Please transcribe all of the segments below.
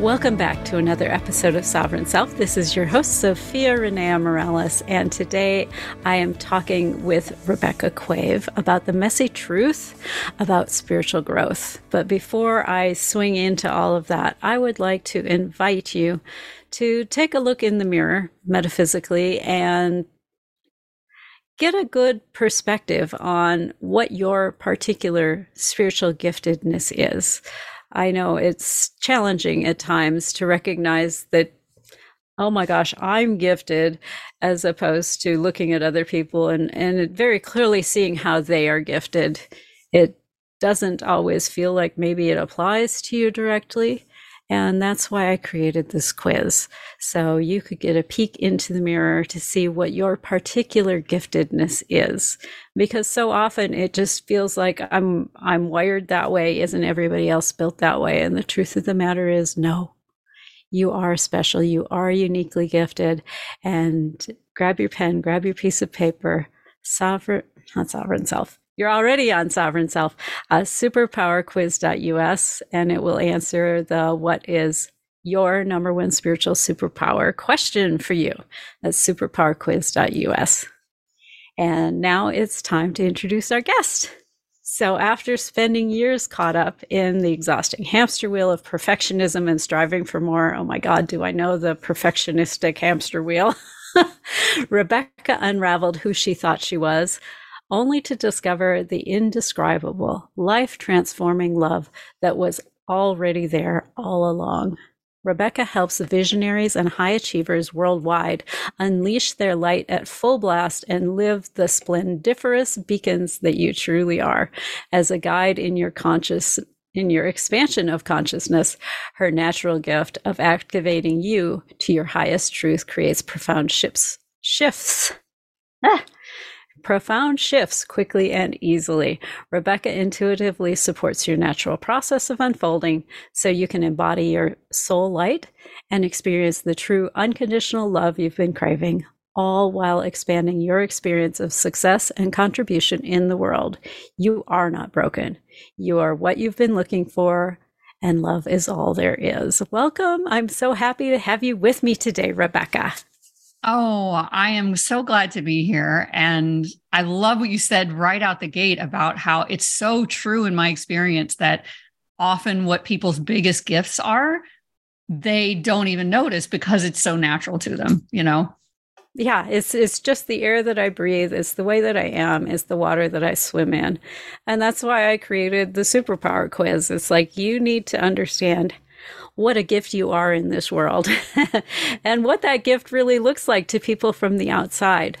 Welcome back to another episode of Sovereign Self. This is your host, Zofia Renea Morales, and today I am talking with Rebecca Quave about the messy truth about spiritual growth. But before I swing into all of that, I would like to invite you to take a look in the mirror metaphysically and get a good perspective on what your particular spiritual giftedness is. I know it's challenging at times to recognize that, oh my gosh, I'm gifted, as opposed to looking at other people and, and very clearly seeing how they are gifted. It doesn't always feel like maybe it applies to you directly. And that's why I created this quiz. So you could get a peek into the mirror to see what your particular giftedness is. Because so often it just feels like I'm I'm wired that way. Isn't everybody else built that way? And the truth of the matter is no. You are special. You are uniquely gifted. And grab your pen, grab your piece of paper. Sovereign, not sovereign self you're already on Sovereign Self, uh, superpowerquiz.us, and it will answer the what is your number one spiritual superpower question for you. That's superpowerquiz.us. And now it's time to introduce our guest. So, after spending years caught up in the exhausting hamster wheel of perfectionism and striving for more, oh my God, do I know the perfectionistic hamster wheel? Rebecca unraveled who she thought she was, only to discover the indescribable, life transforming love that was already there all along. Rebecca helps visionaries and high achievers worldwide unleash their light at full blast and live the splendiferous beacons that you truly are. As a guide in your conscious in your expansion of consciousness, her natural gift of activating you to your highest truth creates profound shifts. Shifts. Ah, profound shifts quickly and easily. Rebecca intuitively supports your natural process of unfolding so you can embody your soul light and experience the true unconditional love you've been craving, all while expanding your experience of success and contribution in the world. You are not broken. You are what you've been looking for. And love is all there is. Welcome. I'm so happy to have you with me today, Rebecca. Oh, I am so glad to be here. And I love what you said right out the gate about how it's so true in my experience that often what people's biggest gifts are, they don't even notice because it's so natural to them, you know? Yeah, it's it's just the air that I breathe, it's the way that I am, it's the water that I swim in. And that's why I created the superpower quiz. It's like you need to understand what a gift you are in this world and what that gift really looks like to people from the outside.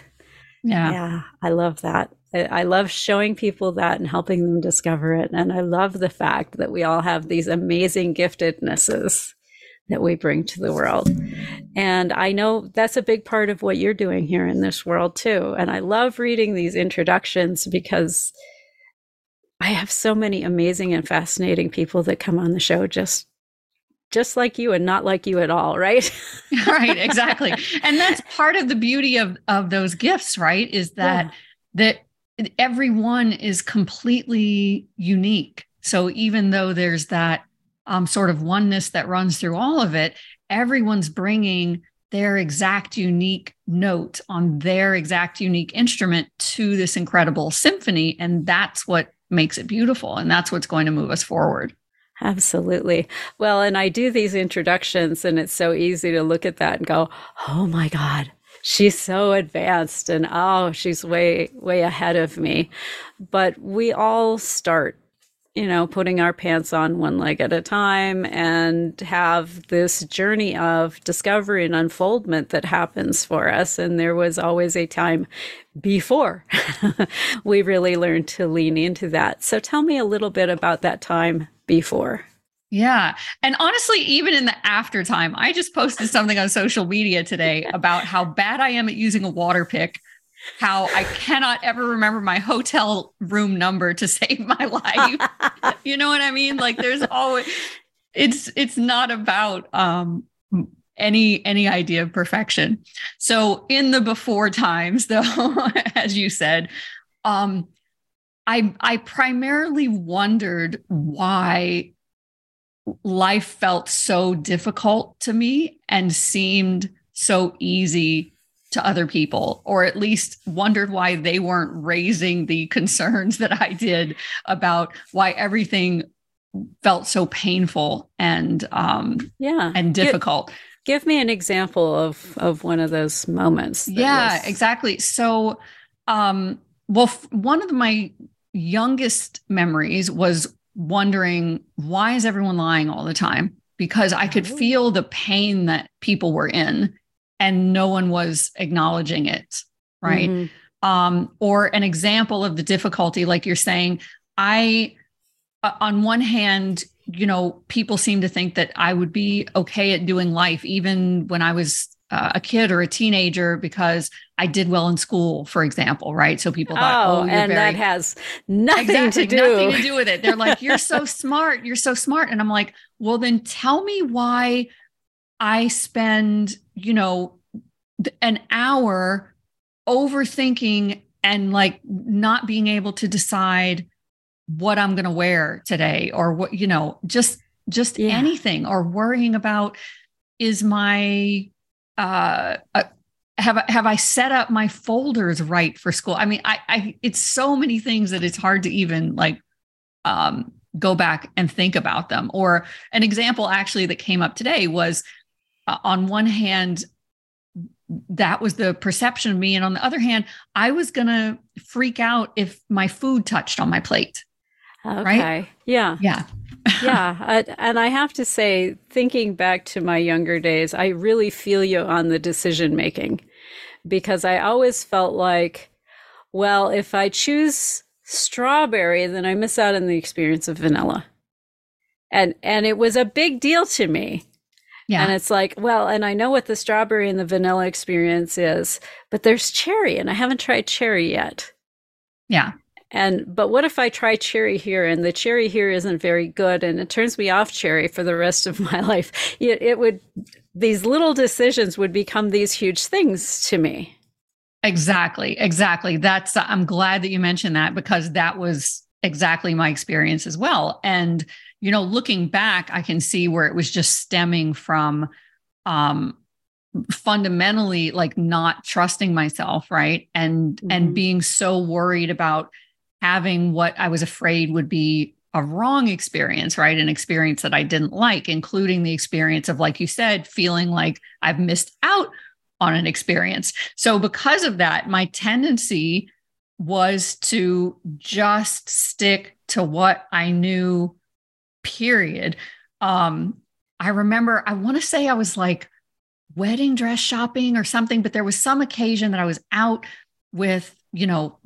Yeah. Yeah. I love that. I love showing people that and helping them discover it. And I love the fact that we all have these amazing giftednesses that we bring to the world. And I know that's a big part of what you're doing here in this world too. And I love reading these introductions because I have so many amazing and fascinating people that come on the show just just like you and not like you at all, right? right, exactly. And that's part of the beauty of of those gifts, right? Is that yeah. that everyone is completely unique. So even though there's that um, sort of oneness that runs through all of it, everyone's bringing their exact unique note on their exact unique instrument to this incredible symphony. And that's what makes it beautiful. And that's what's going to move us forward. Absolutely. Well, and I do these introductions, and it's so easy to look at that and go, oh my God, she's so advanced, and oh, she's way, way ahead of me. But we all start you know, putting our pants on one leg at a time and have this journey of discovery and unfoldment that happens for us. And there was always a time before we really learned to lean into that. So tell me a little bit about that time before. Yeah. And honestly, even in the after time, I just posted something on social media today about how bad I am at using a water pick how I cannot ever remember my hotel room number to save my life. you know what I mean? Like there's always it's it's not about um any any idea of perfection. So in the before times though as you said, um I I primarily wondered why life felt so difficult to me and seemed so easy to other people, or at least wondered why they weren't raising the concerns that I did about why everything felt so painful and um yeah and difficult. Give, give me an example of of one of those moments. Yeah, was... exactly. So um well f- one of my youngest memories was wondering why is everyone lying all the time? Because I could oh. feel the pain that people were in and no one was acknowledging it. Right. Mm-hmm. Um, or an example of the difficulty, like you're saying, I, uh, on one hand, you know, people seem to think that I would be okay at doing life, even when I was uh, a kid or a teenager because I did well in school, for example, right? So people thought, oh, oh and very... that has nothing exactly, to do nothing to do with it. They're like, you're so smart, you're so smart, and I'm like, well, then tell me why I spend, you know, an hour overthinking and like not being able to decide what I'm going to wear today, or what you know, just just yeah. anything, or worrying about is my uh, uh, have I, have I set up my folders right for school? I mean, I, I it's so many things that it's hard to even like um, go back and think about them. Or an example actually that came up today was uh, on one hand, that was the perception of me, and on the other hand, I was gonna freak out if my food touched on my plate. Okay. Right? Yeah. Yeah yeah. and I have to say, thinking back to my younger days, I really feel you on the decision making because I always felt like, well, if I choose strawberry, then I miss out on the experience of vanilla. And and it was a big deal to me. Yeah. And it's like, well, and I know what the strawberry and the vanilla experience is, but there's cherry and I haven't tried cherry yet. Yeah. And but what if I try cherry here and the cherry here isn't very good and it turns me off cherry for the rest of my life? It, it would these little decisions would become these huge things to me. Exactly. Exactly. That's I'm glad that you mentioned that because that was exactly my experience as well. And you know, looking back, I can see where it was just stemming from um fundamentally like not trusting myself, right? And mm-hmm. and being so worried about having what I was afraid would be a wrong experience, right? An experience that I didn't like, including the experience of, like you said, feeling like I've missed out on an experience. So, because of that, my tendency was to just stick to what I knew, period. Um, I remember, I want to say I was like wedding dress shopping or something, but there was some occasion that I was out with, you know,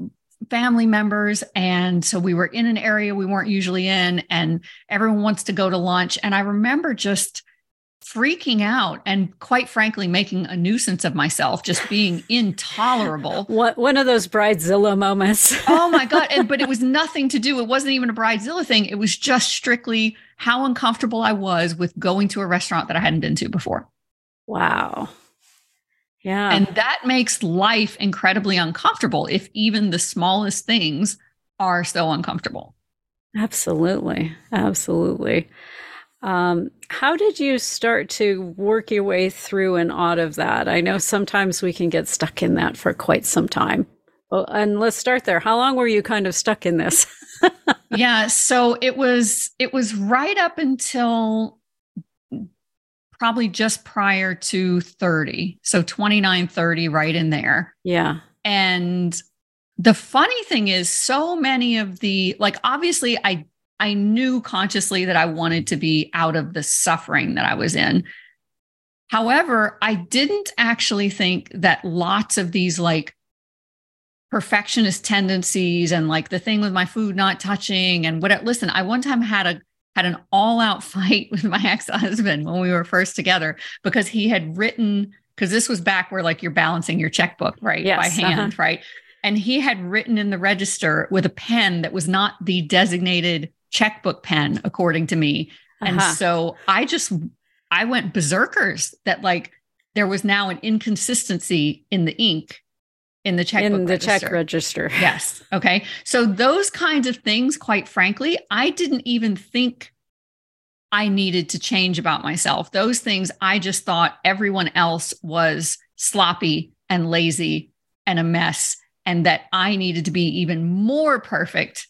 family members. And so we were in an area we weren't usually in, and everyone wants to go to lunch. And I remember just freaking out and quite frankly making a nuisance of myself just being intolerable. What one of those bridezilla moments. Oh my god. And, but it was nothing to do. It wasn't even a bridezilla thing. It was just strictly how uncomfortable i was with going to a restaurant that i hadn't been to before. Wow yeah. And that makes life incredibly uncomfortable if even the smallest things are so uncomfortable. Absolutely. Absolutely. Um, how did you start to work your way through and out of that? I know sometimes we can get stuck in that for quite some time. Well, and let's start there. How long were you kind of stuck in this? yeah, so it was it was right up until probably just prior to 30. So 29, 30, right in there. Yeah. And the funny thing is, so many of the, like, obviously, I, I knew consciously that I wanted to be out of the suffering that I was in. However, I didn't actually think that lots of these, like, perfectionist tendencies and like the thing with my food not touching and what listen i one time had a had an all out fight with my ex husband when we were first together because he had written because this was back where like you're balancing your checkbook, right? Yes, By hand, uh-huh. right? And he had written in the register with a pen that was not the designated checkbook pen, according to me. Uh-huh. And so I just, I went berserkers that like there was now an inconsistency in the ink in the check in the register. check register. Yes. Okay. So those kinds of things, quite frankly, I didn't even think I needed to change about myself. Those things I just thought everyone else was sloppy and lazy and a mess, and that I needed to be even more perfect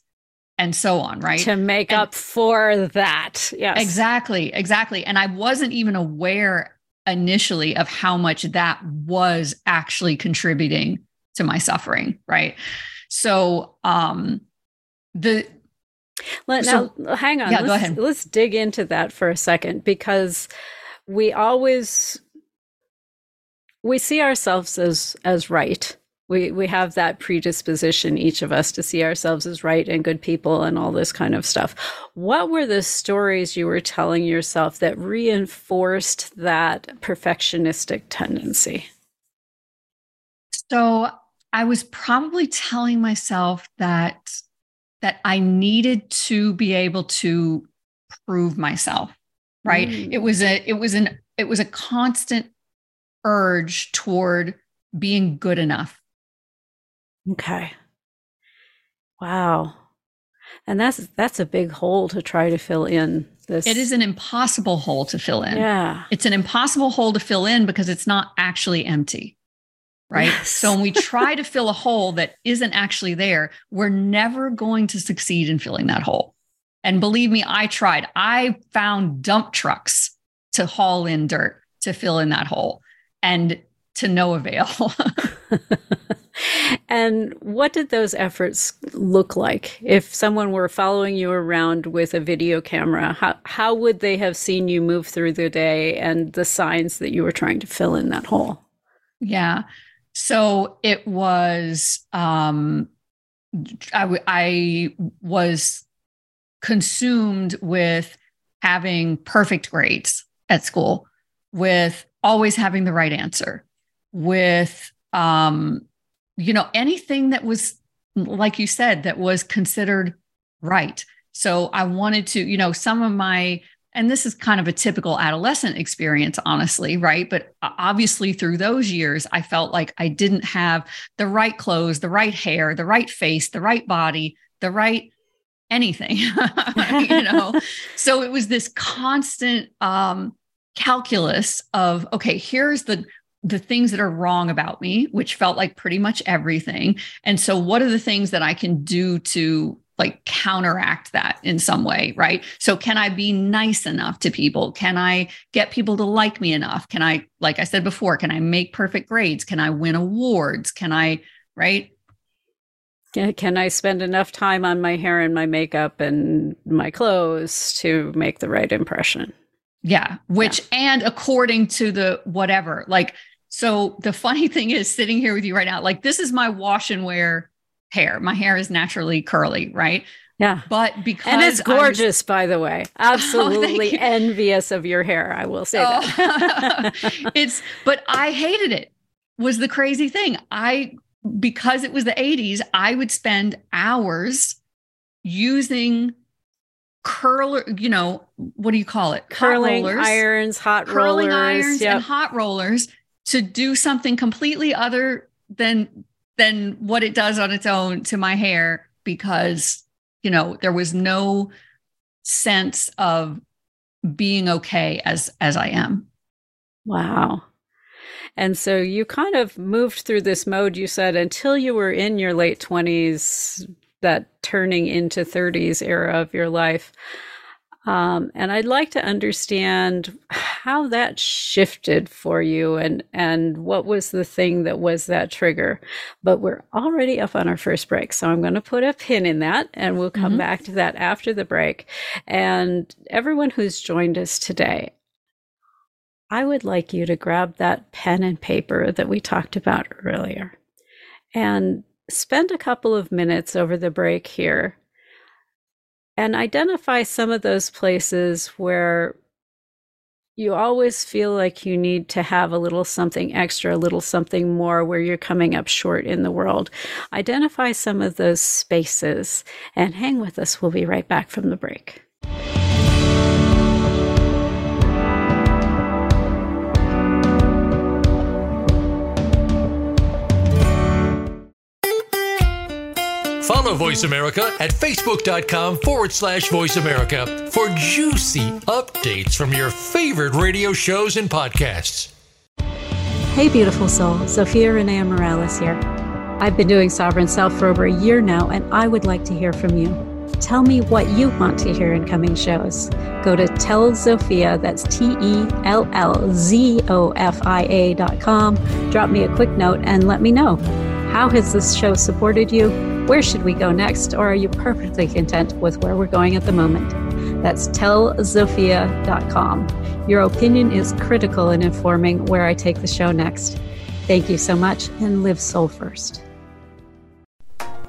and so on, right? To make and up for that. Yes. Exactly. Exactly. And I wasn't even aware initially of how much that was actually contributing to my suffering, right? So, um, the let, so, now hang on. Yeah, let's, go ahead. Let's dig into that for a second because we always we see ourselves as as right. We we have that predisposition, each of us, to see ourselves as right and good people and all this kind of stuff. What were the stories you were telling yourself that reinforced that perfectionistic tendency? So I was probably telling myself that that I needed to be able to prove myself, right? Mm. It was a it was an it was a constant urge toward being good enough. Okay. Wow. And that's that's a big hole to try to fill in. This It is an impossible hole to fill in. Yeah. It's an impossible hole to fill in because it's not actually empty right? Yes. So when we try to fill a hole that isn't actually there, we're never going to succeed in filling that hole. And believe me, I tried. I found dump trucks to haul in dirt to fill in that hole and to no avail. and what did those efforts look like? If someone were following you around with a video camera, how, how would they have seen you move through the day and the signs that you were trying to fill in that hole? Yeah. So it was, um, I, was consumed with having perfect grades at school, with always having the right answer, with, um, you know, anything that was, like you said, that was considered right. So I wanted to, you know, some of my and this is kind of a typical adolescent experience honestly right? But obviously through those years i felt like i didn't have the right clothes the right hair the right face the right body the right anything you know? So it was this constant um calculus of okay here's the the things that are wrong about me which felt like pretty much everything. And so what are the things that i can do to like counteract that in some way, right? So, can I be nice enough to people? Can I get people to like me enough? Can I, like I said before, can I make perfect grades? Can I win awards? Can I, right? Can I spend enough time on my hair and my makeup and my clothes to make the right impression? Yeah. Which, yeah. and according to the whatever, like, so the funny thing is sitting here with you right now, like, this is my wash and wear hair. My hair is naturally curly, right? Yeah. But because And it's gorgeous, was, by the way. Oh, Absolutely oh, envious of your hair, I will say oh. that. it's but I hated it. Was the crazy thing. I because it was the 80s, I would spend hours using curler, you know, what do you call it? Curling hot irons, hot curling rollers, irons yep. and hot rollers to do something completely other than than what it does on its own to my hair because you know there was no sense of being okay as as I am. Wow. And so you kind of moved through this mode you said until you were in your late 20s that turning into 30s era of your life. Um, and I'd like to understand how that shifted for you and, and what was the thing that was that trigger. But we're already up on our first break. So I'm going to put a pin in that and we'll come mm-hmm. back to that after the break. And everyone who's joined us today, I would like you to grab that pen and paper that we talked about earlier and spend a couple of minutes over the break here and identify some of those places where you always feel like you need to have a little something extra, a little something more where you're coming up short in the world. Identify some of those spaces and hang with us. We'll be right back from the break. Follow Voice America at facebook.com forward slash voice America for juicy updates from your favorite radio shows and podcasts. Hey, beautiful soul. Zofia Renea Morales here. I've been doing Sovereign Self for over a year now, and I would like to hear from you. Tell me what you want to hear in coming shows. Go to Tell Zofia, that's T E L L Z O F I A dot com. Drop me a quick note and let me know. How has this show supported you? Where should we go next? Or are you perfectly content with where we're going at the moment? That's tellzofia.com. Your opinion is critical in informing where I take the show next. Thank you so much and live soul first.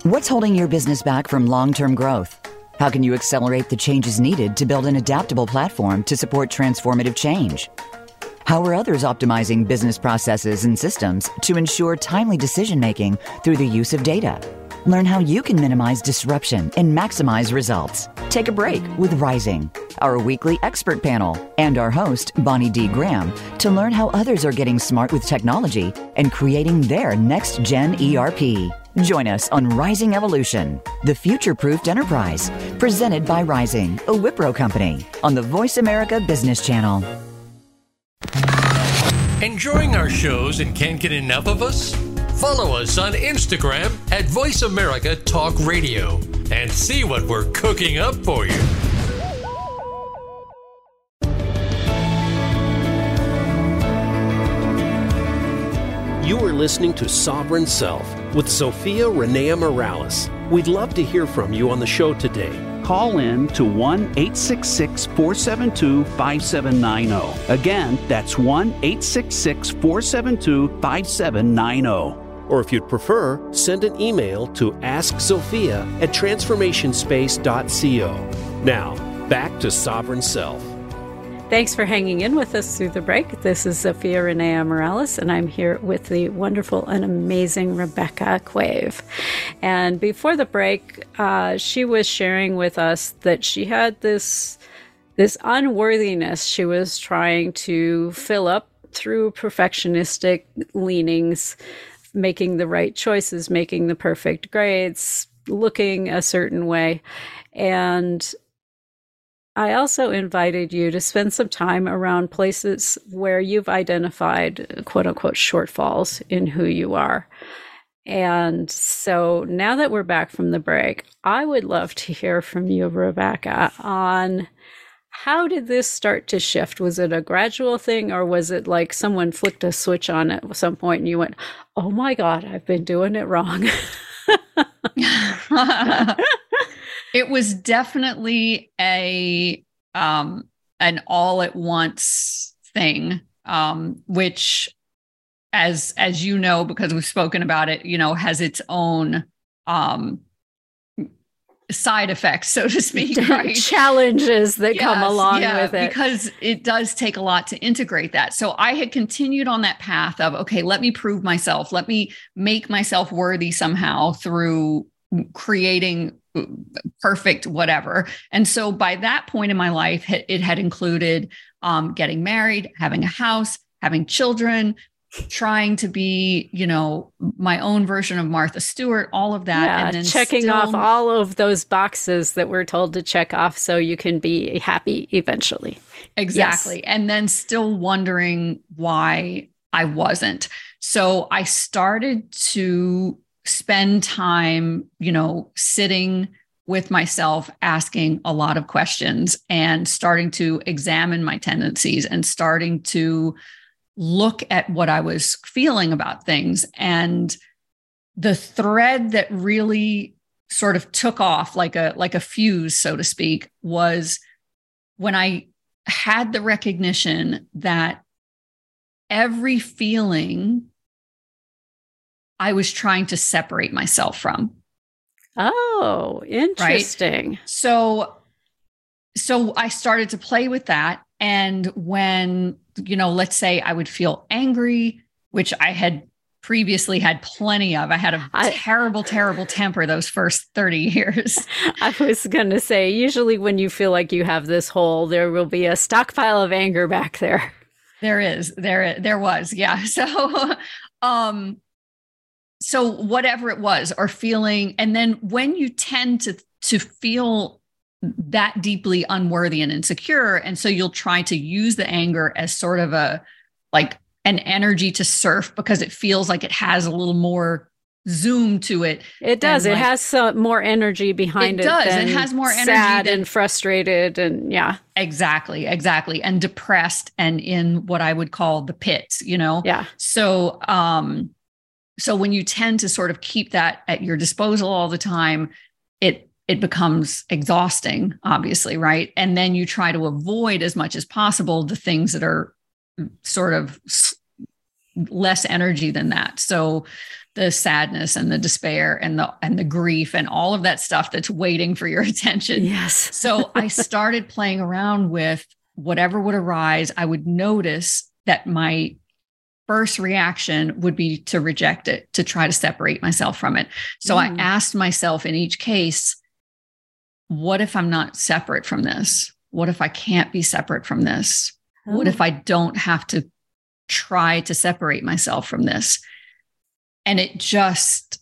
What's holding your business back from long term growth? How can you accelerate the changes needed to build an adaptable platform to support transformative change? How are others optimizing business processes and systems to ensure timely decision making through the use of data? Learn how you can minimize disruption and maximize results. Take a break with Rizing, our weekly expert panel, and our host, Bonnie D. Graham, to learn how others are getting smart with technology and creating their next gen ERP. Join us on Rizing Evolution, the future proofed enterprise, presented by Rizing, a Wipro company, on the Voice America Business Channel. Enjoying our shows and can't get enough of us? Follow us on Instagram at Voice America Talk Radio and see what we're cooking up for you. You are listening to Sovereign Self with Zofia Renea Morales. We'd love to hear from you on the show today. Call in to 1 866 472 5790. Again, that's 1 866 472 5790. Or if you'd prefer, send an email to askzofia at transformationspace.co. Now, back to Sovereign Self. Thanks for hanging in with us through the break. This is Zofia Renea Morales, and I'm here with the wonderful and amazing Rebecca Quave. And before the break, uh, she was sharing with us that she had this this unworthiness she was trying to fill up through perfectionistic leanings, making the right choices, making the perfect grades, looking a certain way. And I also invited you to spend some time around places where you've identified quote unquote shortfalls in who you are. And so now that we're back from the break, I would love to hear from you, Rebecca, on how did this start to shift? Was it a gradual thing or was it like someone flicked a switch on at some point and you went, oh my God, I've been doing it wrong? it was definitely a um an all at once thing um which as as you know because we've spoken about it you know has its own um side effects so to speak right? challenges that yes, come along yeah, with it. because it does take a lot to integrate that. So i had continued on that path of okay let me prove myself. Let me make myself worthy somehow through creating perfect whatever. And so by that point in my life it had included um, getting married having a house having children trying to be you know my own version of martha stewart all of that. Yeah, and then checking still, off all of those boxes that we're told to check off so you can be happy eventually. Exactly. Yes. and then still wondering why i wasn't. So i started to spend time, you know, sitting with myself, asking a lot of questions and starting to examine my tendencies and starting to look at what I was feeling about things. And the thread that really sort of took off like a like a fuse so to speak was when i had the recognition that every feeling I was trying to separate myself from. Oh, interesting. Right? So so I started to play with that And when, you know, let's say I would feel angry, which I had previously had plenty of. I had a I, terrible, terrible temper those first 30 years. I was going to say, usually when you feel like you have this hole, there will be a stockpile of anger back there. There is, there, there was. Yeah. So, um, so whatever it was or feeling, and then when you tend to, to feel that deeply unworthy and insecure. And so you'll try to use the anger as sort of a, like an energy to surf because it feels like it has a little more zoom to it. It does. Like, it has some more energy behind it. It does. It has more energy. Sad than, and frustrated and yeah. Exactly. Exactly. And depressed and in what I would call the pits, you know? Yeah. So um so when you tend to sort of keep that at your disposal all the time, it it becomes exhausting, obviously, right? And then you try to avoid as much as possible the things that are sort of less energy than that. So the sadness and the despair and the and the grief and all of that stuff that's waiting for your attention. Yes. so I started playing around with whatever would arise. I would notice that my first reaction would be to reject it, to try to separate myself from it. So mm. I asked myself in each case, what if I'm not separate from this? What if I can't be separate from this? Oh. What if I don't have to try to separate myself from this? And it just,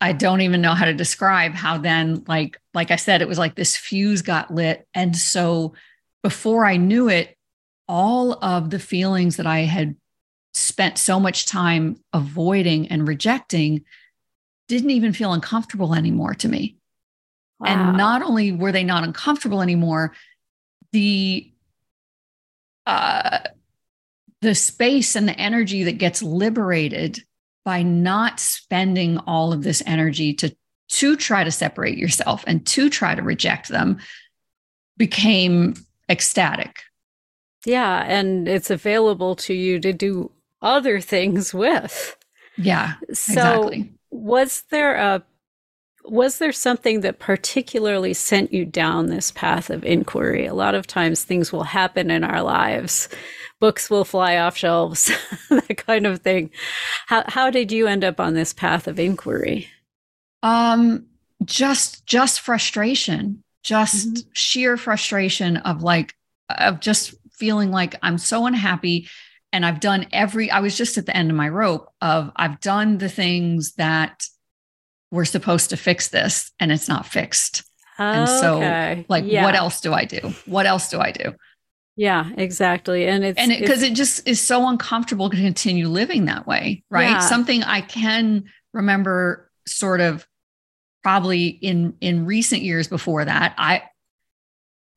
I don't even know how to describe how then, like, like I said, it was like this fuse got lit. And so before I knew it, all of the feelings that I had spent so much time avoiding and rejecting didn't even feel uncomfortable anymore to me. Wow. And not only were they not uncomfortable anymore, the uh, the space and the energy that gets liberated by not spending all of this energy to to try to separate yourself and to try to reject them became ecstatic. Yeah, and it's available to you to do other things with. Yeah. So exactly. was there a was there something that particularly sent you down this path of inquiry? A lot of times things will happen in our lives. Books will fly off shelves, that kind of thing. How how did you end up on this path of inquiry? Um just just frustration. Just mm-hmm. sheer frustration of like of just feeling like I'm so unhappy and I've done every I was just at the end of my rope of I've done the things that we're supposed to fix this and it's not fixed. And so like yeah. what else do I do? What else do I do? Yeah, exactly. And it's and because it, it, just is so uncomfortable to continue living that way, right? Yeah. Something I can remember sort of probably in in recent years before that, I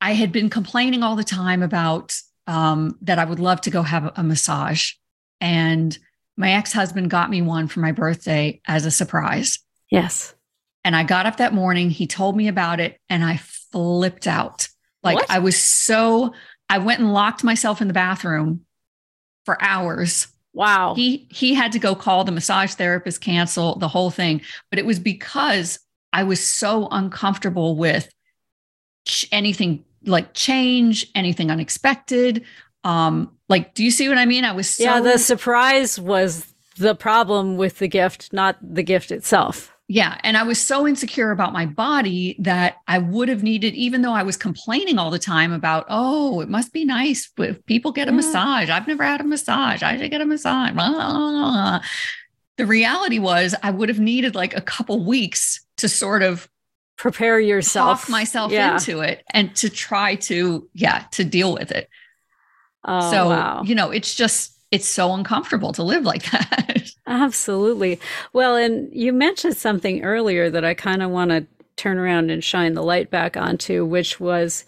I had been complaining all the time about um, that I would love to go have a, massage. And my ex-husband got me one for my birthday as a surprise. Yes. And I got up that morning, he told me about it, and I flipped out. Like what? I was so, I went and locked myself in the bathroom for hours. Wow. He he had to go call the massage therapist, cancel the whole thing. But it was because I was so uncomfortable with anything like change, anything unexpected. Um, like, do you see what I mean? I was so Yeah, the surprise was the problem with the gift, not the gift itself. Yeah. And I was so insecure about my body that I would have needed, even though I was complaining all the time about, oh, it must be nice if people get a yeah. massage. I've never had a massage. I should get a massage. The reality was, I would have needed like a couple weeks to sort of prepare yourself, talk myself yeah. into it and to try to, yeah, to deal with it. Oh, so, wow. you know, it's just, it's so uncomfortable to live like that. Absolutely. Well, and you mentioned something earlier that I kind of want to turn around and shine the light back onto, which was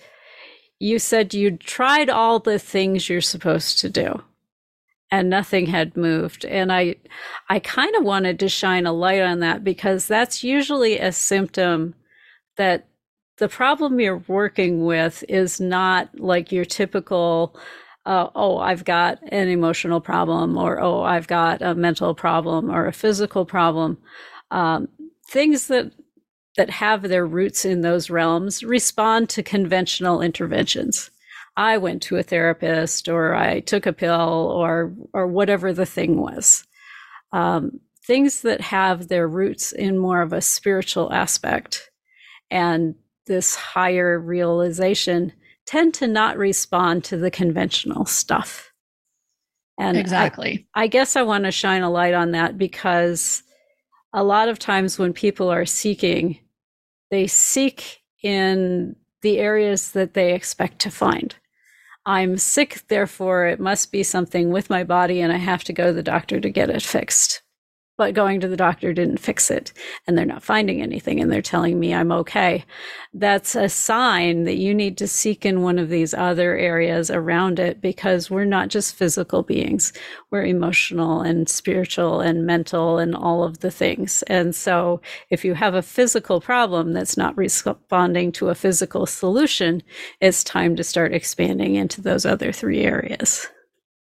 you said you tried all the things you're supposed to do and nothing had moved and i i kind of wanted to shine a light on that because that's usually a symptom that the problem you're working with is not like your typical uh, oh, I've got an emotional problem, or oh, I've got a mental problem, or a physical problem. Um, things that that have their roots in those realms respond to conventional interventions. I went to a therapist or I took a pill or or whatever the thing was. Um, things that have their roots in more of a spiritual aspect and this higher realization tend to not respond to the conventional stuff. And exactly. I, I guess I want to shine a light on that because a lot of times when people are seeking, they seek in the areas that they expect to find. I'm sick, therefore, it must be something with my body, and I have to go to the doctor to get it fixed but going to the doctor didn't fix it and they're not finding anything and they're telling me I'm okay. That's a sign that you need to seek in one of these other areas around it because we're not just physical beings. We're emotional and spiritual and mental and all of the things. And so if you have a physical problem that's not responding to a physical solution, it's time to start expanding into those other three areas.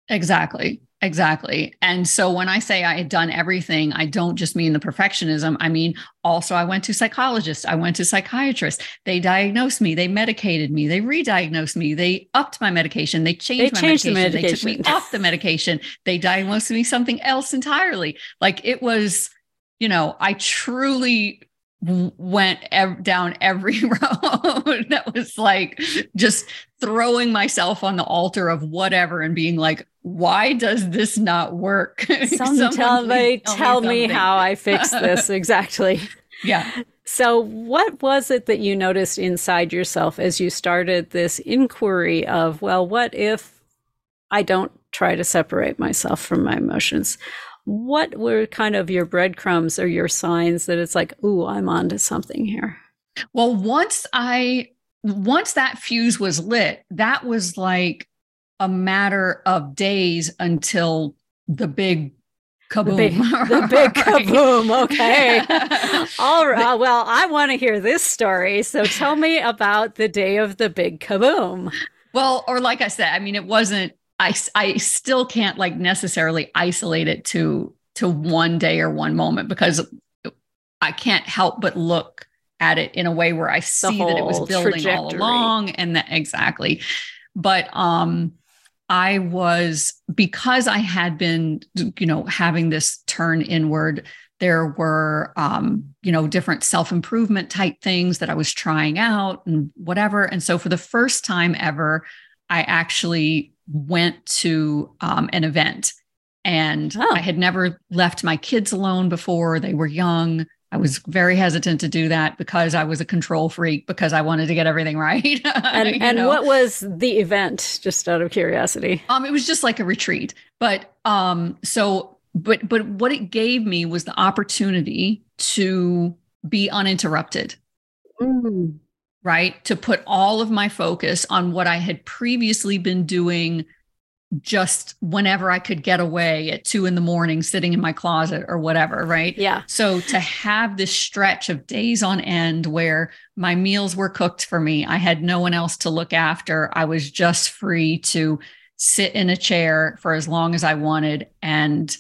Exactly. Exactly. And so when I say I had done everything, I don't just mean the perfectionism. I mean, also, I went to psychologists, I went to psychiatrists. They diagnosed me, they medicated me, they re diagnosed me, they upped my medication, they changed, they my changed medication, the medication, they took me off the medication, they diagnosed me something else entirely. Like it was, you know, I truly went ev- down every road that was like just throwing myself on the altar of whatever and being like why does this not work? Someone tell me tell, tell me, me how i fix this. Exactly. Yeah. So what was it that you noticed inside yourself as you started this inquiry of well what if i don't try to separate myself from my emotions what were kind of your breadcrumbs or your signs that it's like, ooh, I'm onto something here? Well, once I once that fuse was lit, that was like a matter of days until the big kaboom. The big, the big kaboom. Okay. All right. Well, I want to hear this story. So tell me about the day of the big kaboom. Well, or like I said, I mean, it wasn't I, I still can't like necessarily isolate it to to one day or one moment because I can't help but look at it in a way where I see that it was building trajectory. all along and that exactly. But um I was because I had been you know having this turn inward there were um you know different self-improvement type things that I was trying out and whatever and so for the first time ever I actually went to um, an event and oh. I had never left my kids alone before. They were young. I was very hesitant to do that because I was a control freak because I wanted to get everything right. and and what was the event just out of curiosity? Um it was just like a retreat. But um so but but what it gave me was the opportunity to be uninterrupted. Mm right? To put all of my focus on what I had previously been doing just whenever I could get away at two in the morning, sitting in my closet or whatever, right? Yeah. So to have this stretch of days on end where my meals were cooked for me, I had no one else to look after. I was just free to sit in a chair for as long as I wanted and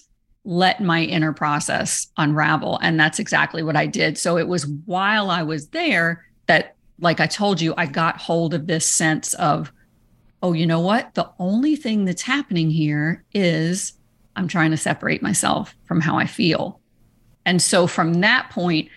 let my inner process unravel. And that's exactly what I did. So it was while I was there that like I told you, I got hold of this sense of, oh, you know what? The only thing that's happening here is I'm trying to separate myself from how I feel. And so from that point,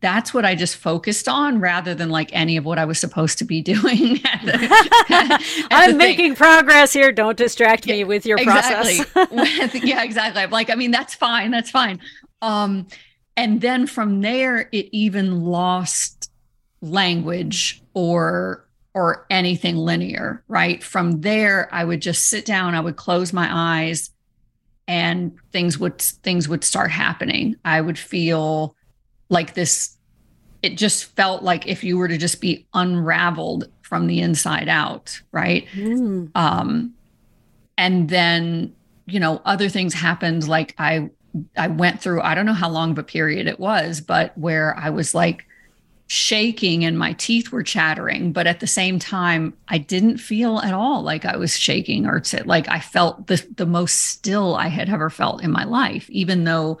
that's what I just focused on rather than like any of what I was supposed to be doing. The, I'm making progress here. Don't distract me with your exactly. process. yeah, exactly. I'm like, I mean, that's fine. That's fine. Um, and then from there, it even lost language or or anything linear, right? From there, I would just sit down, I would close my eyes and things would things would start happening. I would feel like this it just felt like if you were to just be unraveled from the inside out, right? Mm. Um and then, you know, other things happened like I I went through I don't know how long of a period it was, but where I was like shaking and my teeth were chattering but at the same time i didn't feel at all like i was shaking or to, like i felt the, the most still i had ever felt in my life even though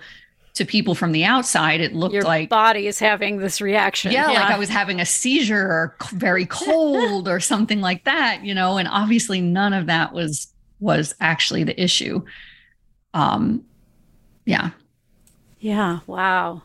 to people from the outside, it looked like Your like body is having this reaction. yeah, like I was having a seizure or very cold or something like that, you know, and obviously none of that was was actually the issue. Um yeah. Yeah, wow.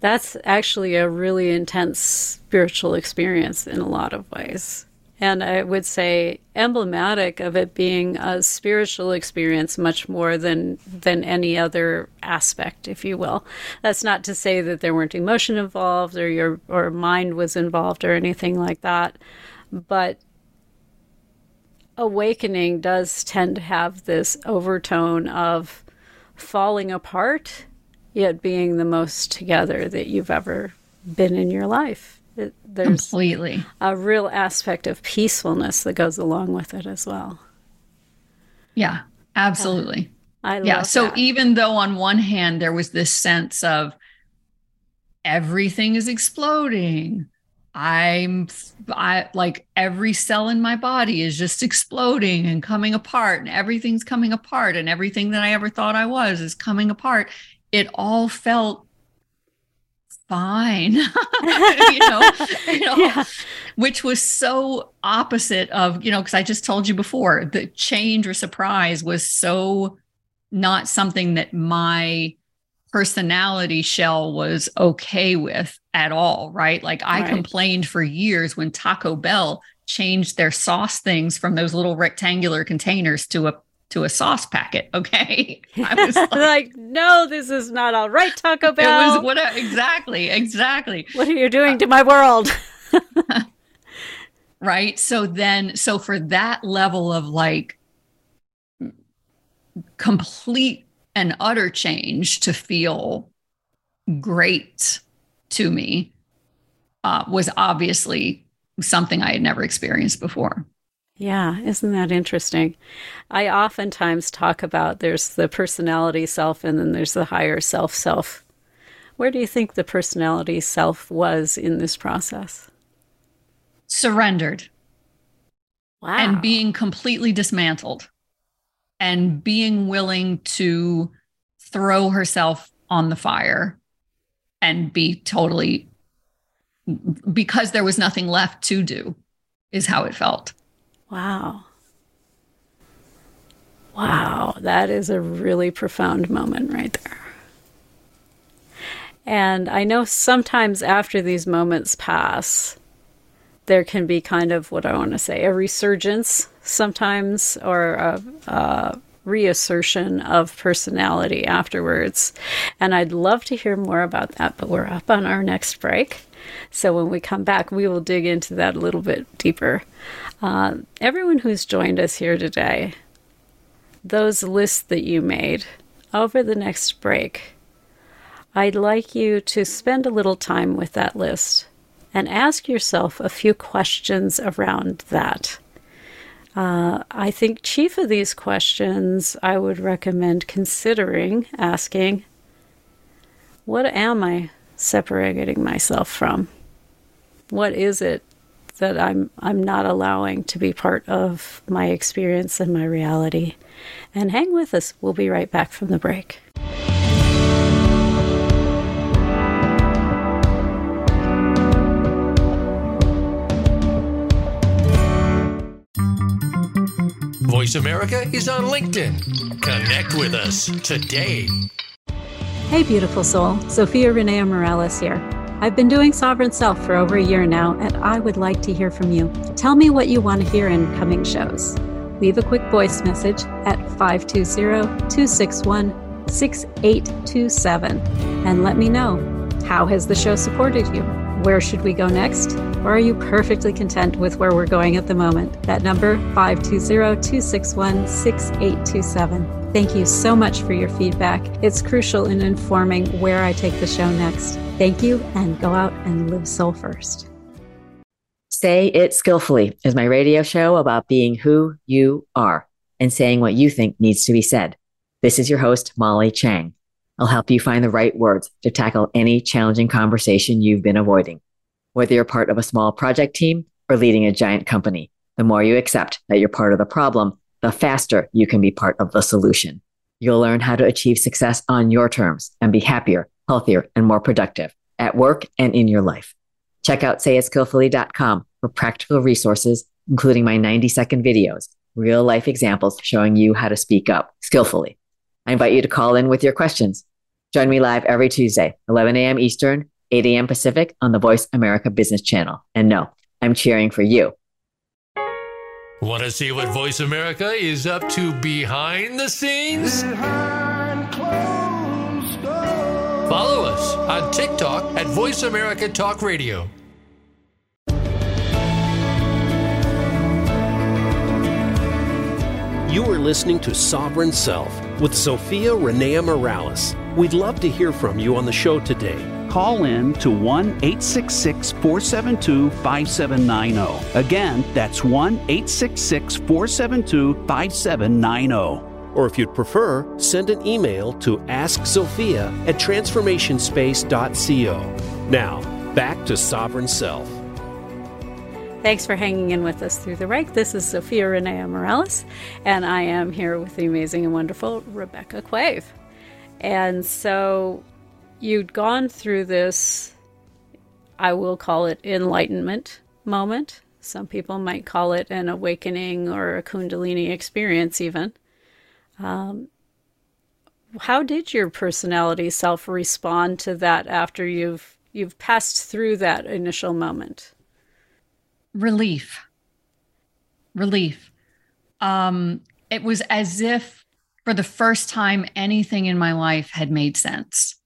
That's actually a really intense spiritual experience in a lot of ways. And I would say emblematic of it being a spiritual experience much more than than any other aspect, if you will. That's not to say that there weren't emotion involved or your or mind was involved or anything like that. But awakening does tend to have this overtone of falling apart yet being the most together that you've ever been in your life. It, there's Completely. a real aspect of peacefulness that goes along with it as well. Yeah, absolutely. I love it. yeah. So that. even though on one hand there was this sense of everything is exploding, I'm I like every cell in my body is just exploding and coming apart, and everything's coming apart, and everything that I ever thought I was is coming apart. It all felt fine, you know, you know Yeah. which was so opposite of, you know, because I just told you before, the change or surprise was so not something that my personality shell was okay with at all, right? Like I Right. complained for years when Taco Bell changed their sauce things from those little rectangular containers to a to a sauce packet, okay? I was like, like, no, this is not all right, Taco Bell. it was what a- exactly, exactly. what are you doing to my world? right so then so for that level of like complete and utter change to feel great to me uh, was obviously something i had never experienced before Yeah, isn't that interesting? I oftentimes talk about there's the personality self and then there's the higher self self. Where do you think the personality self was in this process? surrendered Wow. and being completely dismantled and being willing to throw herself on the fire and be totally because there was nothing left to do is how it felt Wow. Wow, that is a really profound moment right there. And I know sometimes after these moments pass, there can be kind of what I want to say a resurgence sometimes or a, a reassertion of personality afterwards. And I'd love to hear more about that, but we're up on our next break. So when we come back, we will dig into that a little bit deeper. Uh, everyone who's joined us here today, those lists that you made over the next break, I'd like you to spend a little time with that list and ask yourself a few questions around that. Uh, I think, chief of these questions, I would recommend considering asking what am I separating myself from? What is it that I'm I'm not allowing to be part of my experience and my reality? And hang with us. We'll be right back from the break. Voice America is on LinkedIn. Connect with us today. Hey, beautiful soul. Sophia Renea Morales here. I've been doing Sovereign Self for over a year now, and I would like to hear from you. Tell me what you want to hear in coming shows. Leave a quick voice message at 520 261 6827 and let me know how has the show supported you? Where should we go next? Or are you perfectly content with where we're going at the moment? That number, 520-261-6827. Thank you so much for your feedback. It's crucial in informing where I take the show next. Thank you and go out and live soul first. Say It Skillfully is my radio show about being who you are and saying what you think needs to be said. This is your host, Molly Chang. I'll help you find the right words to tackle any challenging conversation you've been avoiding. Whether you're part of a small project team or leading a giant company, the more you accept that you're part of the problem, the faster you can be part of the solution. you'll learn how to achieve success on your terms and be happier, healthier, and more productive at work and in your life. Check out sayitskillfully.com for practical resources, including my 90 second videos, real life examples showing you how to speak up skillfully. I invite you to call in with your questions. Join me live every Tuesday, 11 a.m. Eastern, 8 a.m. Pacific on the Voice America Business Channel. And no, I'm cheering for you. Want to see what Voice America is up to behind the scenes? Follow us on TikTok at Voice America Talk Radio. You are listening to Sovereign Self with Sophia Renea Morales. We'd love to hear from you on the show today. Call in to 1 866 472 5790. Again, that's 1 866 472 5790. Or if you'd prefer, send an email to asksophia at transformationspace.co. Now, back to Sovereign Self. Thanks for hanging in with us through the break. This is Sophia Renea Morales, and I am here with the amazing and wonderful Rebecca Quave. And so you'd gone through this, I will call it enlightenment moment. Some people might call it an awakening or a Kundalini experience, even. Um, how did your personality self respond to that after you've you've passed through that initial moment? Relief. Relief. Um, it was as if for the first time anything in my life had made sense.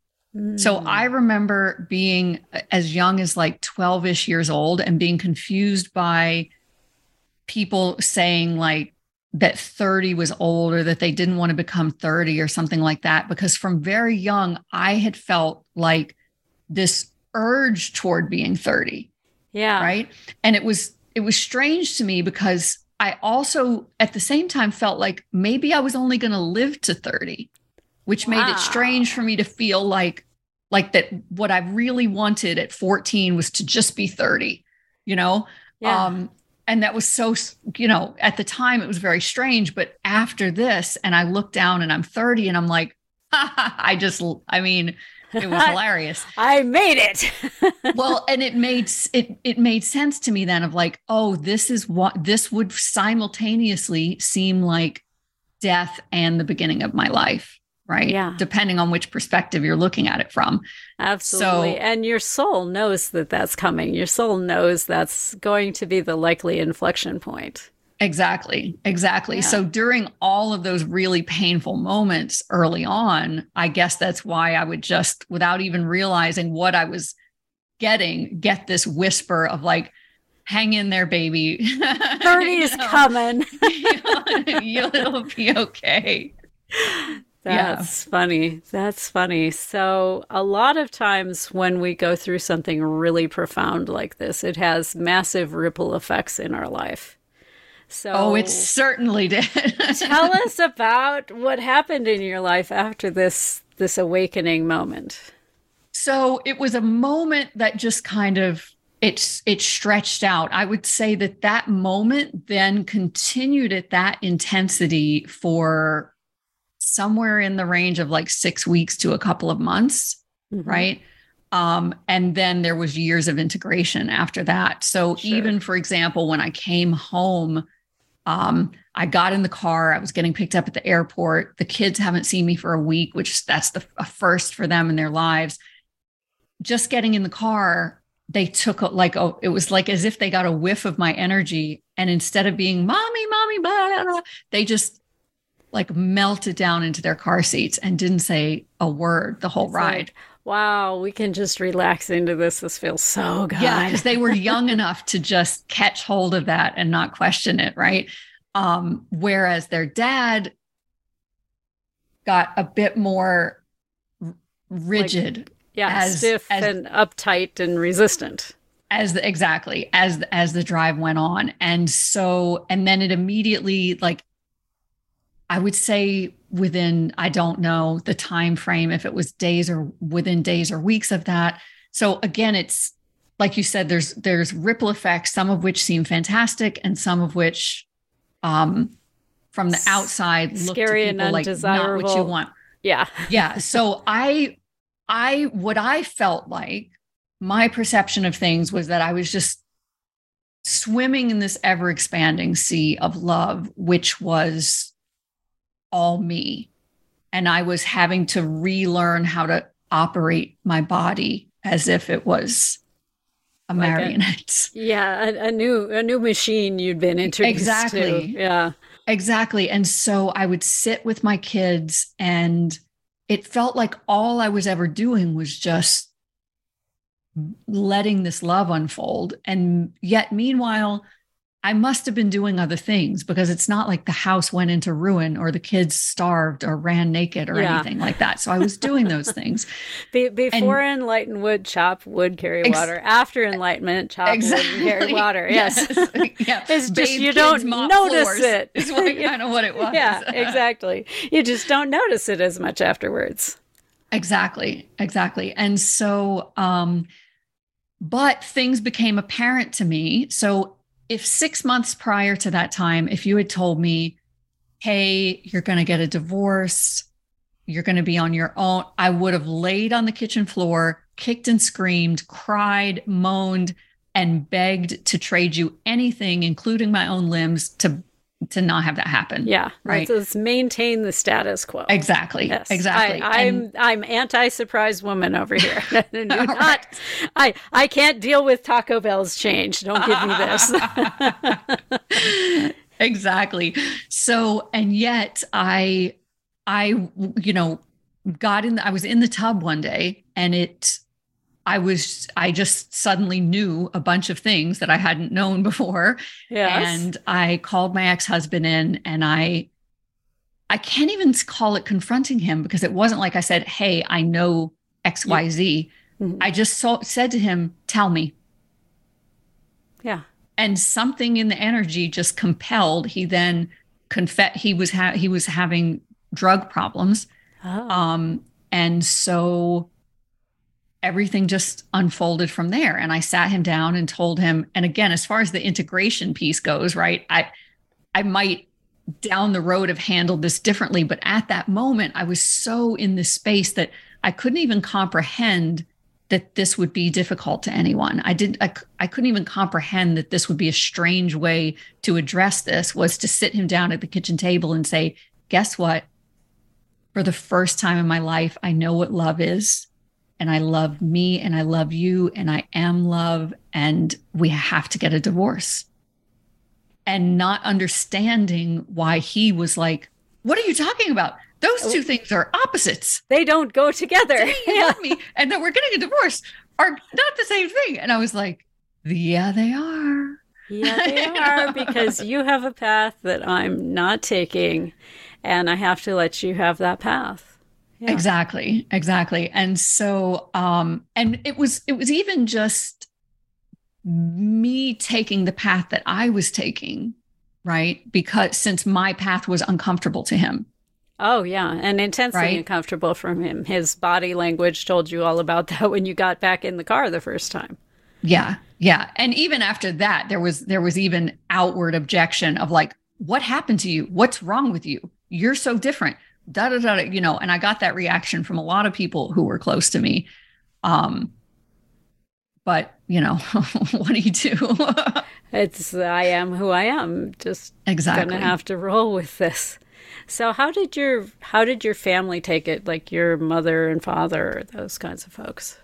So. I mm. remember being uh, as young as like 12 ish years old and being confused by people saying like that 30 was old or that they didn't want to become 30 or something like that. Because from very young, I had felt like this urge toward being 30 yeah. right and it was it was strange to me because i also at the same time felt like maybe i was only going to live to 30 which made it strange for me to feel like like that what i really wanted at 14 was to just be 30 you know Yeah. um and that was so you know at the time it was very strange but after this and i look down and i'm 30 and i'm like i just i mean it was hilarious I made it. well and it made it it made sense to me then of like oh this is what this would simultaneously seem like death and the beginning of my life right Yeah. depending on which perspective you're looking at it from Absolutely. So- and your soul knows that that's coming. Your soul knows that's going to be the likely inflection point. exactly exactly Yeah. so during all of those really painful moments early on i guess that's why i would just without even realizing what i was getting get this whisper of like hang in there baby 30 You is coming. You'll be okay. Yeah. That's funny. That's funny. So, a lot of times when we go through something really profound like this, it has massive ripple effects in our life. So, Oh, it certainly did. tell us about what happened in your life after this this awakening moment. so it was a moment that just kind of it's it stretched out. I would say that that moment then continued at that intensity for somewhere in the range of like 6 weeks to a couple of months. Mhm. right um, and then there was years of integration after that so Sure. even for example when i came home um, i got in the car i was getting picked up at the airport the kids haven't seen me for a week which that's the a first for them in their lives just getting in the car they took a, like oh it was like as if they got a whiff of my energy and instead of being mommy mommy blah, blah, blah, they just like melted down into their car seats and didn't say a word the whole It's ride like, wow, we can just relax into this. This feels so good. Yeah, because they were young enough to just catch hold of that and not question it, right? Um, whereas their dad got a bit more rigid yeah, as- stiff as- and uptight and resistant. as the exactly as as the drive went on, and so and then it immediately like I would say within I don't know the time frame if it was days or within days or weeks of that. So again, it's like you said, there's there's ripple effects, some of which seem fantastic and some of which um from the outside look Scary and like not what you want. Yeah. Yeah. So I, I, what I felt like my perception of things was that I was just swimming in this ever expanding sea of love, which was all me. And I was having to relearn how to operate my body as if it was a Like a- marionette. Yeah, a, a new a new machine you'd been introduced Exactly. to. Yeah. Exactly. And so I would sit with my kids, and it felt like all I was ever doing was just letting this love unfold. And yet, meanwhile, I must have been doing other things because it's not like the house went into ruin or the kids starved or ran naked or Yeah. anything like that. So I was doing those things. Be, before enlightened wood, chop wood, carry Ex- water. After enlightenment, chop wood, and carry water. Yes. yeah. It's just you don't notice it. Is what, kind of what it was. yeah, exactly. You just don't notice it as much afterwards. Exactly, exactly. And so, um, but things became apparent to me. So, if six months prior to that time, if you had told me, hey, you're going to get a divorce, you're going to be on your own, I would have laid on the kitchen floor, kicked and screamed, cried, moaned, and begged to trade you anything, including my own limbs, to to not have that happen. Yeah, Right. Let's, let's maintain the status quo. Exactly. Yes, Exactly. I, I'm And- I'm anti-surprise woman over here. Do not, I I can't deal with Taco Bell's change. Don't give me this. exactly. So, and yet I, I, you know, got in, the, I was in the tub one day and it, I was, I just suddenly knew a bunch of things that I hadn't known before. yes. And I called my ex husband in and I, I can't even call it confronting him because it wasn't like I said, Hey, I know XYZ. Mhm. I just saw, said to him, Tell me. yeah. and something in the energy just compelled he then confess he was ha- he was having drug problems Oh. um and so everything just unfolded from there. And i sat him down and told him and again as far as the integration piece goes right i i might down the road have handled this differently but at that moment i was so in this space that i couldn't even comprehend that this would be difficult to anyone. I didn't I, I couldn't even comprehend that this would be a strange way to address this was to sit him down at the kitchen table and say guess what? For the first time in my life i know what love is and i love me and i love you and i am love and we have to get a divorce and not understanding why he was like what are you talking about those oh. two things are opposites they don't go together. saying you love me and that we're getting a divorce are not the same thing. And I was like, yeah, they are. Yeah, they are because you have a path that I'm not taking, and I have to let you have that path. Yeah. Exactly. Exactly. And so um and it was it was even just me taking the path that I was taking, right? Because since my path was uncomfortable to him. Oh yeah, and intensely Right? uncomfortable from him. His body language told you all about that when you got back in the car the first time. Yeah. Yeah. And even after that, there was there was even outward objection of like, what happened to you? What's wrong with you? You're so different. Da da da. You know, and I got that reaction from a lot of people who were close to me. Um, but you know, what do you do? It's I am who I am. Just exactly. gonna have to roll with this. So how did your how did your family take it? Like your mother and father, those kinds of folks.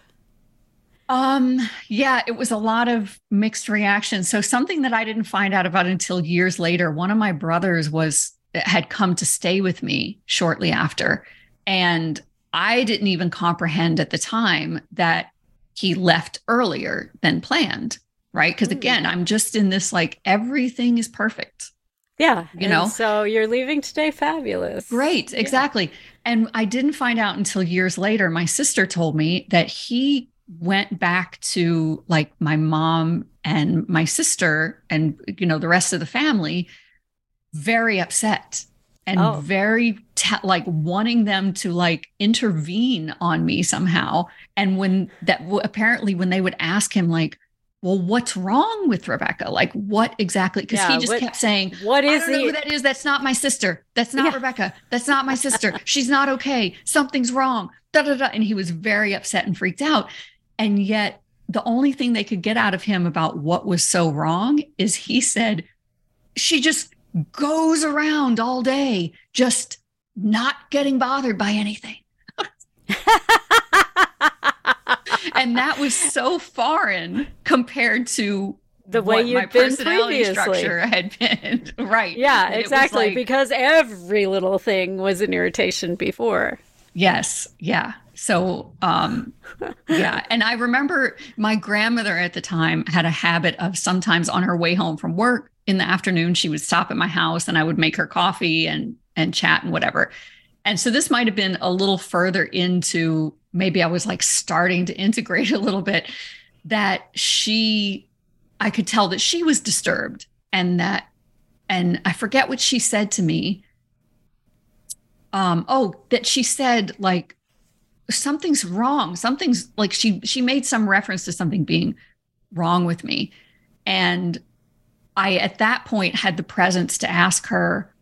Um, yeah, it was a lot of mixed reactions. So something that I didn't find out about until years later, one of my brothers was had come to stay with me shortly after. And I didn't even comprehend at the time that he left earlier than planned. Right. Because Mm. again, I'm just in this like everything is perfect. Yeah, You know? So you're leaving today, fabulous. Great, exactly. And I didn't find out until years later. My sister told me that he went back to like my mom and my sister and you know the rest of the family very upset and Oh. very ta- like wanting them to like intervene on me somehow and when that apparently when they would ask him like well, what's wrong with Rebecca? Like, what exactly? Because Yeah, he just what- kept saying, what is I don't know the- who that is. That's not my sister. That's not Yeah. Rebecca. That's not my sister. She's not okay. Something's wrong. Da, da, da. And he was very upset and freaked out. And yet, the only thing they could get out of him about what was so wrong is he said, she just goes around all day, just not getting bothered by anything. and that was so foreign compared to The way you'd my been personality previously. structure had been. right. Yeah, And exactly. like- because every little thing was an irritation before. Yes. Yeah. So, um, yeah. And I remember my grandmother at the time had a habit of sometimes on her way home from work in the afternoon, she would stop at my house and I would make her coffee and, and chat and whatever. And so this might have been a little further into maybe I was like starting to integrate a little bit that she, I could tell that she was disturbed and that, and I forget what she said to me. Um, oh, that she said like something's wrong. Something's like she she made some reference to something being wrong with me. And I at that point had the presence to ask her,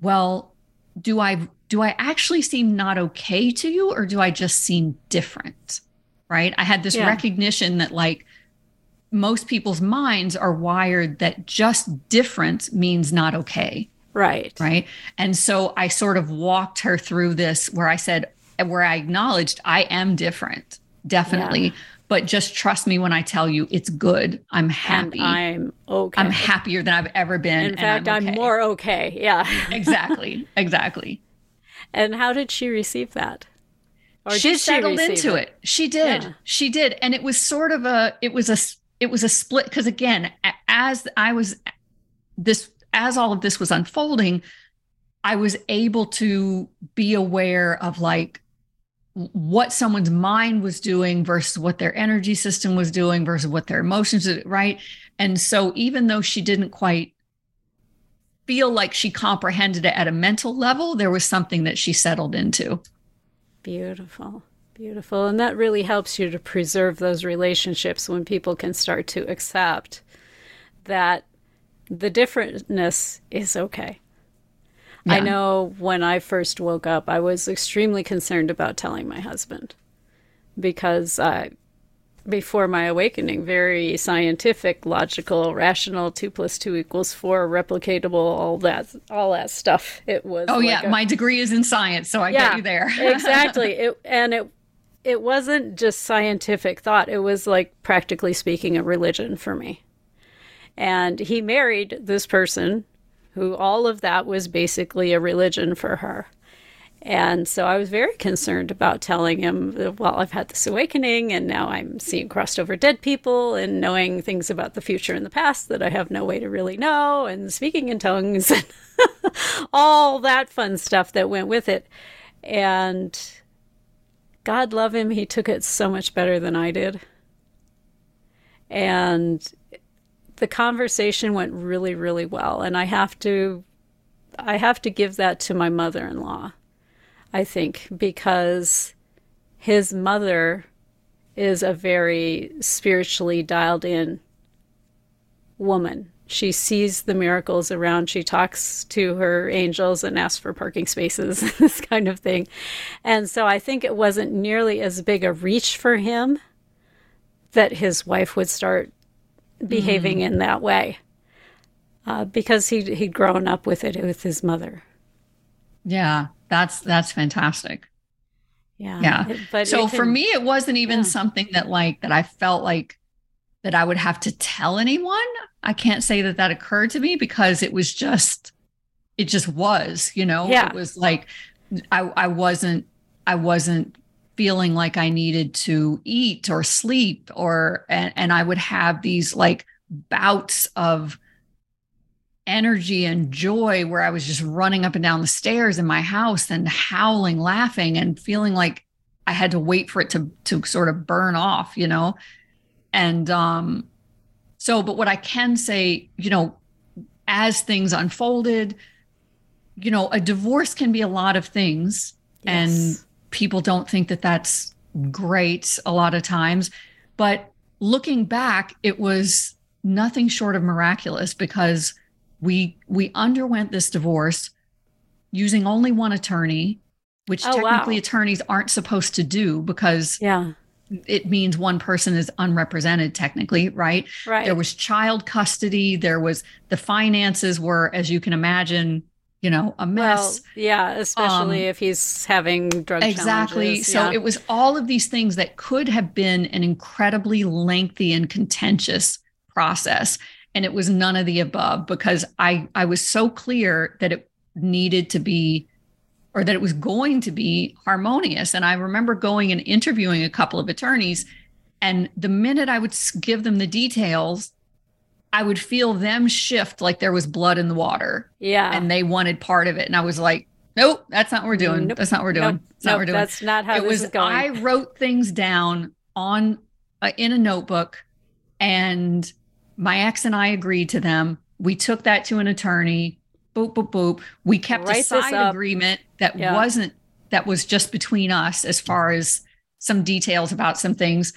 well, do I do I actually seem not okay to you or do I just seem different? Right? I had this Yeah. recognition that like most people's minds are wired that just different means not okay Right. right and so i sort of walked her through this where i said where i acknowledged i am different definitely Yeah. But just trust me when i tell you it's good i'm happy And I'm okay. i'm happier than i've ever been In fact, I'm, okay. more okay. Yeah. exactly exactly and how did she receive that? Or she settled receive into it. she did Yeah. she did and it was sort of a it was a it was a split because again as i was this as all of this was unfolding i was able to be aware of like what someone's mind was doing versus what their energy system was doing versus what their emotions did, right and so even though she didn't quite feel like she comprehended it at a mental level there was something that she settled into Beautiful. Beautiful. And that really helps you to preserve those relationships when people can start to accept that the differentness is okay. I know when I first woke up, I was extremely concerned about telling my husband because I, before my awakening, very scientific, logical, rational, two plus two equals four, replicatable, all that, all that stuff. It was. oh like yeah a- my degree is in science so i get you there exactly. It and it it wasn't just scientific thought. It was like practically speaking a religion for me. And he married this person who all of that was basically a religion for her. And so I was very concerned about telling him, well, I've had this awakening and now I'm seeing crossed over dead people and knowing things about the future and the past that I have no way to really know and speaking in tongues and all that fun stuff that went with it. And God love him, he took it so much better than I did. And the conversation went really, really well. And I have to I have to give that to my mother-in-law. I think because his mother is a very spiritually dialed in woman. She sees the miracles around. She talks to her angels and asks for parking spaces, this kind of thing. And so I think it wasn't nearly as big a reach for him that his wife would start behaving in that way uh, because he'd, he'd grown up with it with his mother. yeah that's that's fantastic Yeah. Yeah. It- but so it for me it wasn't even Yeah. something that like that i felt like that i would have to tell anyone i can't say that that occurred to me because it was just it just was you know Yeah. it was like i i wasn't i wasn't feeling like i needed to eat or sleep or and, and i would have these like bouts of energy and joy where I was just running up and down the stairs in my house and howling, laughing, and feeling like I had to wait for it to to sort of burn off, you know. And um so but what I can say, you know, as things unfolded, you know, a divorce can be a lot of things and Yes. People don't think that that's great a lot of times, but looking back, it was nothing short of miraculous because we we underwent this divorce using only one attorney, which Oh, technically wow. attorneys aren't supposed to do because Yeah. it means one person is unrepresented technically, right? Right. There was child custody, there was the finances were as you can imagine, you know, a mess. well, yeah, especially Um, if he's having drug exactly. challenges. So yeah. it was all of these things that could have been an incredibly lengthy and contentious process. And it was none of the above because I, I was so clear that it needed to be or that it was going to be harmonious. And I remember going and interviewing a couple of attorneys. And the minute I would give them the details, I would feel them shift like there was blood in the water yeah. and they wanted part of it. And I was like, nope, that's not what we're doing. Nope. That's not what we're doing. Nope. That's not what we're doing. That's not how it was, going. I wrote things down on uh, in a notebook and my ex and I agreed to them. We took that to an attorney. Boop, boop, boop. We kept Write a side agreement that Yeah. wasn't, that was just between us as far as some details about some things.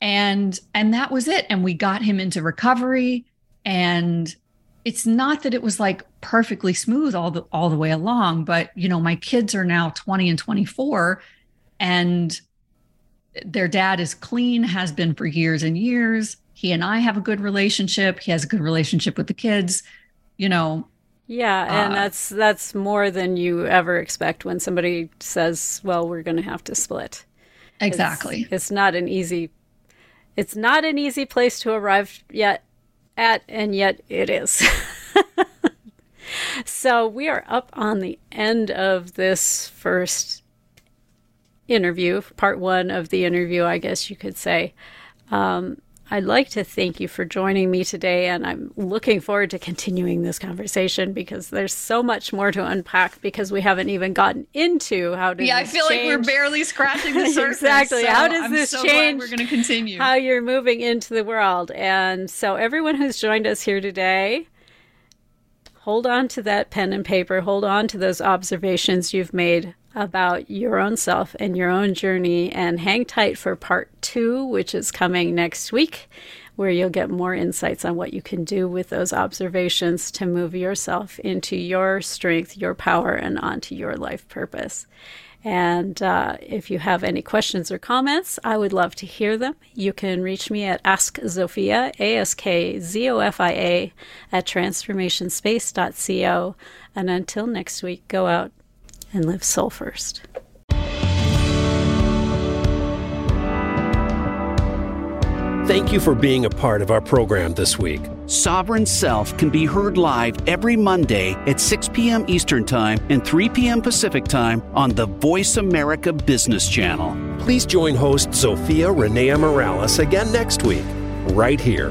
And, and that was it. And we got him into recovery. And it's not that it was like perfectly smooth all the, all the way along, but you know, my kids are now 20 and 24 and their dad is clean, has been for years and years. He and I have a good relationship. He has a good relationship with the kids. You know, yeah, and uh, that's that's more than you ever expect when somebody says, "Well, we're going to have to split." It's- exactly. It's, not an easy. It's not an easy place to arrive yet at, and yet it is. so we are up on the end of this first interview, part one of the interview, I guess you could say. Um, I'd like to thank you for joining me today, and I'm looking forward to continuing this conversation because there's so much more to unpack because we haven't even gotten into how to. Yeah, I feel like we're barely scratching the surface. Exactly. so How does I'm this so change We're going to continue. how you're moving into the world. And so, everyone who's joined us here today, hold on to that pen and paper, hold on to those observations you've made about your own self and your own journey, and hang tight for part two, which is coming next week. Where you'll get more insights on what you can do with those observations to move yourself into your strength, your power, and onto your life purpose. And uh, if you have any questions or comments, I would love to hear them. You can reach me at Ask Zofia, A S K Z O F I A, at transformationspace.co. And until next week, go out and live soul first. Thank you for being a part of our program this week. Sovereign Self can be heard live every Monday at 6 p.m. Eastern Time and 3 p.m. Pacific Time on the Voice America Business Channel. Please join host Sophia Renea Morales again next week, right here